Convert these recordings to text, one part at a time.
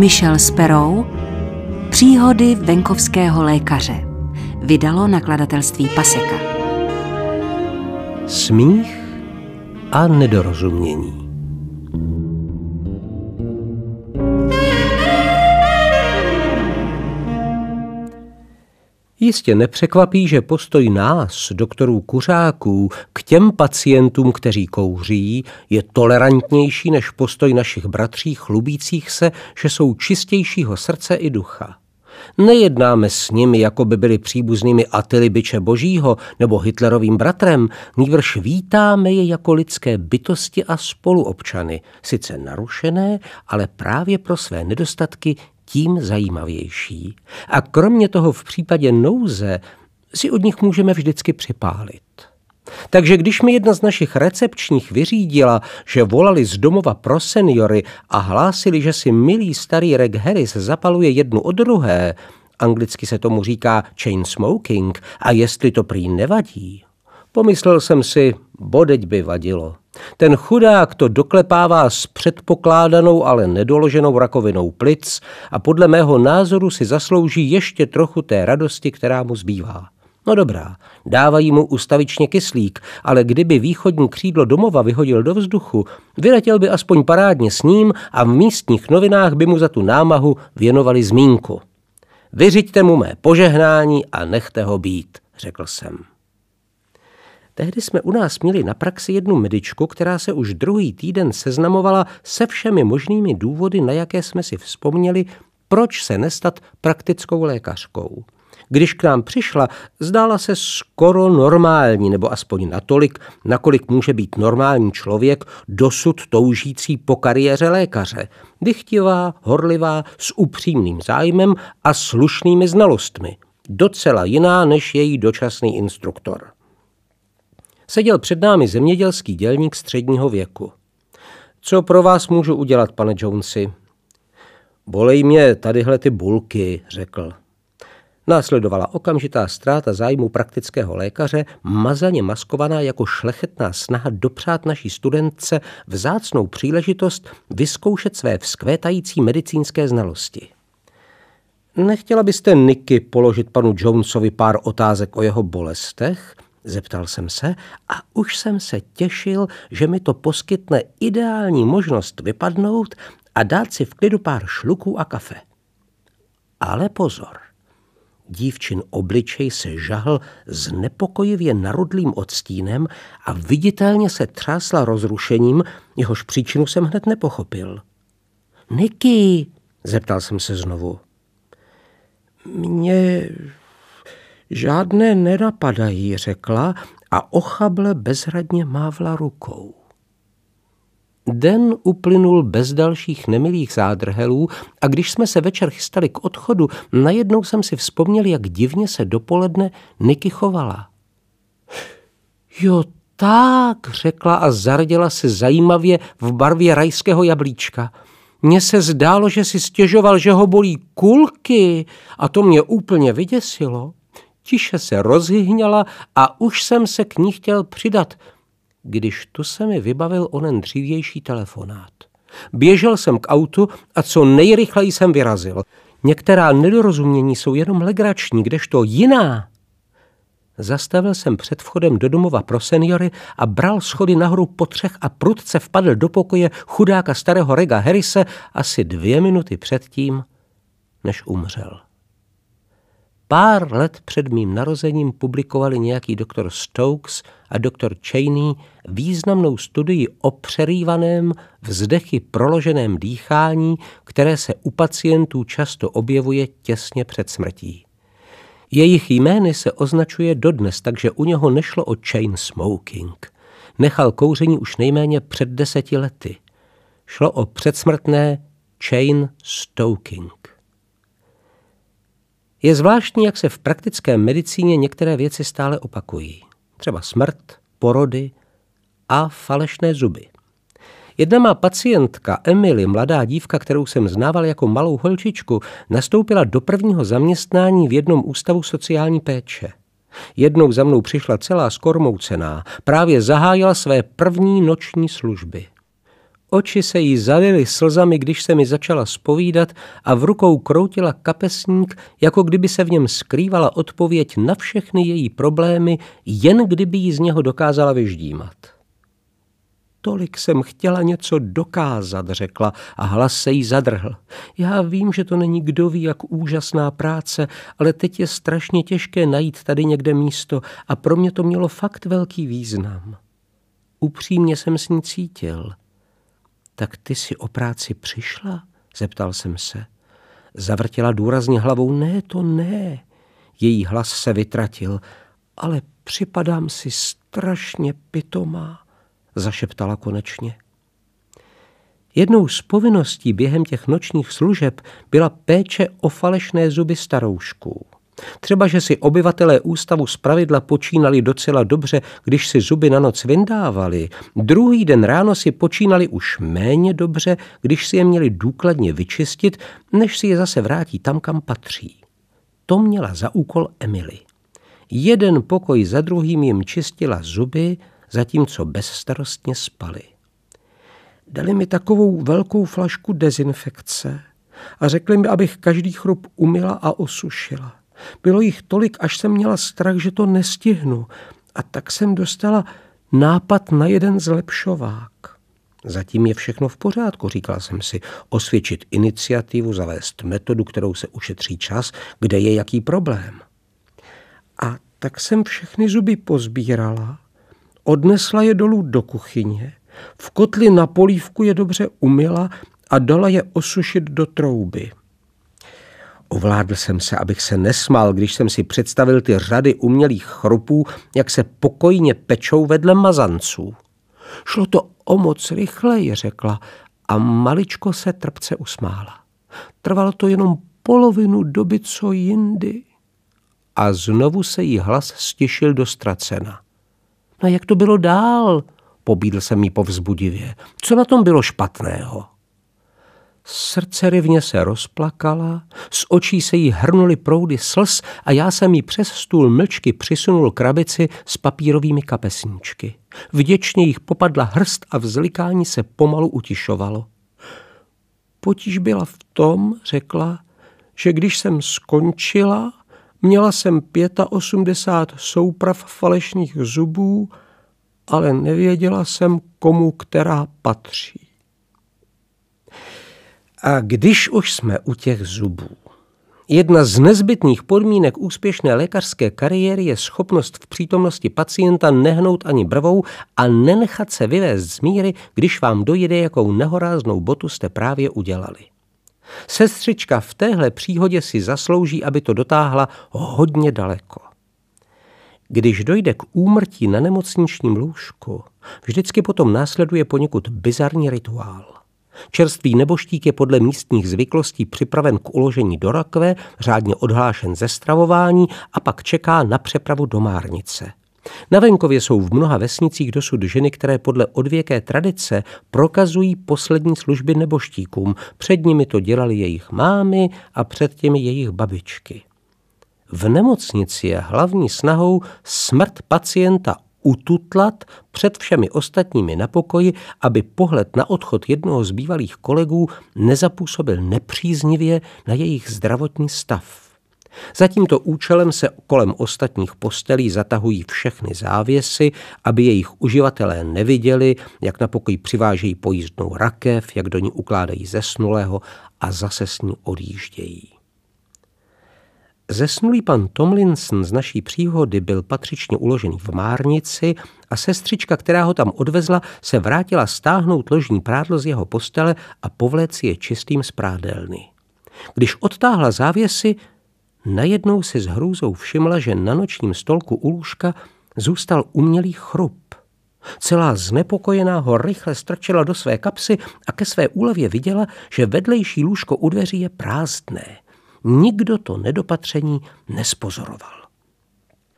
Michel Sperou Příhody venkovského lékaře Vydalo nakladatelství Paseka. Smích a nedorozumění Jistě nepřekvapí, že postoj nás, doktorů kuřáků, k těm pacientům, kteří kouří, je tolerantnější než postoj našich bratří chlubících se, že jsou čistějšího srdce i ducha. Nejednáme s nimi, jako by byli příbuznými Atily byče božího nebo Hitlerovým bratrem, nýbrž vítáme je jako lidské bytosti a spoluobčany, sice narušené, ale právě pro své nedostatky tím zajímavější. A kromě toho v případě nouze si od nich můžeme vždycky připálit. Takže když mi jedna z našich recepčních vyřídila, že volali z domova pro seniory a hlásili, že si milý starý Reg Harris zapaluje jednu od druhé, anglicky se tomu říká chain smoking, a jestli to prý nevadí, pomyslel jsem si, bodeď by vadilo. Ten chudák to doklepává s předpokládanou, ale nedoloženou rakovinou plic a podle mého názoru si zaslouží ještě trochu té radosti, která mu zbývá. No dobrá, dávají mu ustavičně kyslík, ale kdyby východní křídlo domova vyhodil do vzduchu, vyletěl by aspoň parádně s ním a v místních novinách by mu za tu námahu věnovali zmínku. Vyřiďte mu mé požehnání a nechte ho být, řekl jsem. Tehdy jsme u nás měli na praxi jednu medičku, která se už druhý týden seznamovala se všemi možnými důvody, na jaké jsme si vzpomněli, proč se nestat praktickou lékařkou. Když k nám přišla, zdála se skoro normální, nebo aspoň natolik, nakolik může být normální člověk, dosud toužící po kariéře lékaře. Dychtivá, horlivá, s upřímným zájmem a slušnými znalostmi. Docela jiná než její dočasný instruktor seděl před námi zemědělský dělník středního věku. Co pro vás můžu udělat, pane Jonesi? Bolej mě tadyhle ty bulky, řekl. Následovala okamžitá ztráta zájmu praktického lékaře, mazaně maskovaná jako šlechetná snaha dopřát naší studentce vzácnou příležitost vyzkoušet své vzkvétající medicínské znalosti. Nechtěla byste Niky položit panu Jonesovi pár otázek o jeho bolestech? Zeptal jsem se a už jsem se těšil, že mi to poskytne ideální možnost vypadnout a dát si v klidu pár šluků a kafe. Ale pozor. Dívčin obličej se žahl s nepokojivě narudlým odstínem a viditelně se třásla rozrušením, jehož příčinu jsem hned nepochopil. Niky, zeptal jsem se znovu. Mě Žádné nenapadají, řekla a ochable bezradně mávla rukou. Den uplynul bez dalších nemilých zádrhelů a když jsme se večer chystali k odchodu, najednou jsem si vzpomněl, jak divně se dopoledne Niky chovala. Jo, tak, řekla a zarděla se zajímavě v barvě rajského jablíčka. Mně se zdálo, že si stěžoval, že ho bolí kulky a to mě úplně vyděsilo tiše se rozhyhňala a už jsem se k ní chtěl přidat, když tu se mi vybavil onen dřívější telefonát. Běžel jsem k autu a co nejrychleji jsem vyrazil. Některá nedorozumění jsou jenom legrační, kdežto jiná. Zastavil jsem před vchodem do domova pro seniory a bral schody nahoru po třech a prudce vpadl do pokoje chudáka starého Rega Harrise asi dvě minuty předtím, než umřel. Pár let před mým narozením publikovali nějaký doktor Stokes a doktor Cheney významnou studii o přerývaném vzdechy proloženém dýchání, které se u pacientů často objevuje těsně před smrtí. Jejich jmény se označuje dodnes, takže u něho nešlo o chain smoking. Nechal kouření už nejméně před deseti lety. Šlo o předsmrtné chain stoking. Je zvláštní, jak se v praktické medicíně některé věci stále opakují. Třeba smrt, porody a falešné zuby. Jedna má pacientka, Emily, mladá dívka, kterou jsem znával jako malou holčičku, nastoupila do prvního zaměstnání v jednom ústavu sociální péče. Jednou za mnou přišla celá skormoucená, právě zahájila své první noční služby. Oči se jí zalily slzami, když se mi začala spovídat a v rukou kroutila kapesník, jako kdyby se v něm skrývala odpověď na všechny její problémy, jen kdyby jí z něho dokázala vyždímat. Tolik jsem chtěla něco dokázat, řekla a hlas se jí zadrhl. Já vím, že to není kdo ví, jak úžasná práce, ale teď je strašně těžké najít tady někde místo a pro mě to mělo fakt velký význam. Upřímně jsem s ní cítil. Tak ty si o práci přišla? Zeptal jsem se. Zavrtěla důrazně hlavou. Ne, to ne. Její hlas se vytratil. Ale připadám si strašně pitomá zašeptala konečně. Jednou z povinností během těch nočních služeb byla péče o falešné zuby staroušků. Třeba, že si obyvatelé ústavu zpravidla počínali docela dobře, když si zuby na noc vyndávali. Druhý den ráno si počínali už méně dobře, když si je měli důkladně vyčistit, než si je zase vrátí tam, kam patří. To měla za úkol Emily. Jeden pokoj za druhým jim čistila zuby, zatímco bezstarostně spali. Dali mi takovou velkou flašku dezinfekce a řekli mi, abych každý chrup umila a osušila. Bylo jich tolik, až jsem měla strach, že to nestihnu. A tak jsem dostala nápad na jeden zlepšovák. Zatím je všechno v pořádku, říkala jsem si. Osvědčit iniciativu, zavést metodu, kterou se ušetří čas, kde je jaký problém. A tak jsem všechny zuby pozbírala Odnesla je dolů do kuchyně, v kotli na polívku je dobře umila a dala je osušit do trouby. Ovládl jsem se, abych se nesmál, když jsem si představil ty řady umělých chrupů, jak se pokojně pečou vedle mazanců. Šlo to o moc rychleji, řekla, a maličko se trpce usmála. Trvalo to jenom polovinu doby, co jindy. A znovu se jí hlas stišil do ztracena. No jak to bylo dál? Pobídl jsem jí povzbudivě. Co na tom bylo špatného? Srdce rivně se rozplakala, z očí se jí hrnuly proudy slz a já jsem jí přes stůl mlčky přisunul krabici s papírovými kapesníčky. Vděčně jich popadla hrst a vzlikání se pomalu utišovalo. Potíž byla v tom, řekla, že když jsem skončila, Měla jsem 85 souprav falešných zubů, ale nevěděla jsem, komu která patří. A když už jsme u těch zubů, Jedna z nezbytných podmínek úspěšné lékařské kariéry je schopnost v přítomnosti pacienta nehnout ani brvou a nenechat se vyvést z míry, když vám dojde, jakou nehoráznou botu jste právě udělali. Sestřička v téhle příhodě si zaslouží, aby to dotáhla hodně daleko. Když dojde k úmrtí na nemocničním lůžku, vždycky potom následuje poněkud bizarní rituál. Čerstvý neboštík je podle místních zvyklostí připraven k uložení do rakve, řádně odhlášen ze stravování a pak čeká na přepravu do márnice. Na venkově jsou v mnoha vesnicích dosud ženy, které podle odvěké tradice prokazují poslední služby neboštíkům. Před nimi to dělali jejich mámy a před těmi jejich babičky. V nemocnici je hlavní snahou smrt pacienta ututlat před všemi ostatními na pokoji, aby pohled na odchod jednoho z bývalých kolegů nezapůsobil nepříznivě na jejich zdravotní stav. Za tímto účelem se kolem ostatních postelí zatahují všechny závěsy, aby jejich uživatelé neviděli, jak na pokoj přivážejí pojízdnou rakev, jak do ní ukládají zesnulého a zase s ní odjíždějí. Zesnulý pan Tomlinson z naší příhody byl patřičně uložený v márnici a sestřička, která ho tam odvezla, se vrátila stáhnout ložní prádlo z jeho postele a povléci je čistým z prádelny. Když odtáhla závěsy, Najednou si s hrůzou všimla, že na nočním stolku u lůžka zůstal umělý chrup. Celá znepokojená ho rychle strčila do své kapsy a ke své úlevě viděla, že vedlejší lůžko u dveří je prázdné. Nikdo to nedopatření nespozoroval.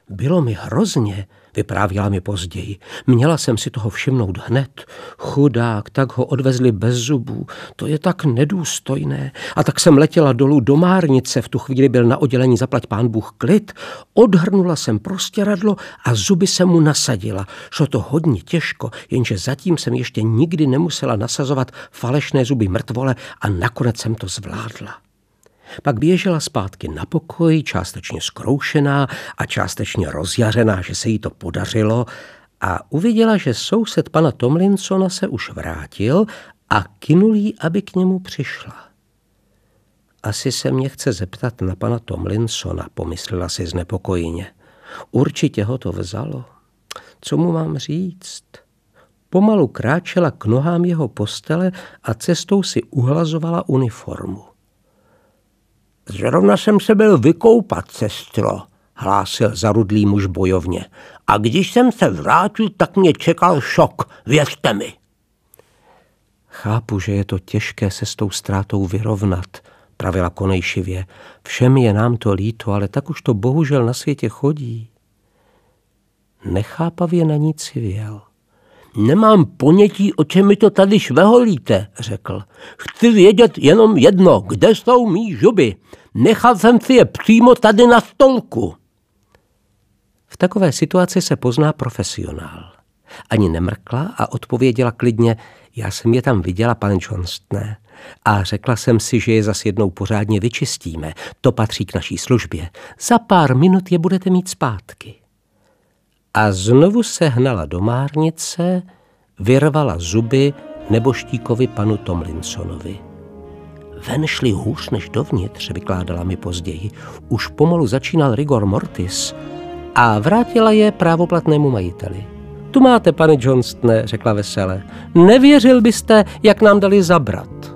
Bylo mi hrozně, Vyprávěla mi později. Měla jsem si toho všimnout hned. Chudák, tak ho odvezli bez zubů. To je tak nedůstojné. A tak jsem letěla dolů do Márnice. V tu chvíli byl na oddělení zaplať pán Bůh klid. Odhrnula jsem prostě radlo a zuby jsem mu nasadila. Šlo to hodně těžko, jenže zatím jsem ještě nikdy nemusela nasazovat falešné zuby mrtvole a nakonec jsem to zvládla. Pak běžela zpátky na pokoj, částečně skroušená a částečně rozjařená, že se jí to podařilo a uviděla, že soused pana Tomlinsona se už vrátil a kinul jí, aby k němu přišla. Asi se mě chce zeptat na pana Tomlinsona, pomyslela si znepokojeně. Určitě ho to vzalo. Co mu mám říct? Pomalu kráčela k nohám jeho postele a cestou si uhlazovala uniformu. Zrovna jsem se byl vykoupat, sestro, hlásil zarudlý muž bojovně. A když jsem se vrátil, tak mě čekal šok, věřte mi. Chápu, že je to těžké se s tou ztrátou vyrovnat, pravila konejšivě. Všem je nám to líto, ale tak už to bohužel na světě chodí. Nechápavě na ní civěl. Nemám ponětí, o čem mi to tady šveholíte, řekl. Chci vědět jenom jedno, kde jsou mý žuby. Nechal jsem si je přímo tady na stolku. V takové situaci se pozná profesionál. Ani nemrkla a odpověděla klidně, já jsem je tam viděla, pane Johnstone. A řekla jsem si, že je zas jednou pořádně vyčistíme. To patří k naší službě. Za pár minut je budete mít zpátky a znovu se hnala do márnice, vyrvala zuby neboštíkovi panu Tomlinsonovi. Ven šli hůř než dovnitř, vykládala mi později. Už pomalu začínal rigor mortis a vrátila je právoplatnému majiteli. Tu máte, pane Johnstone, řekla vesele. Nevěřil byste, jak nám dali zabrat.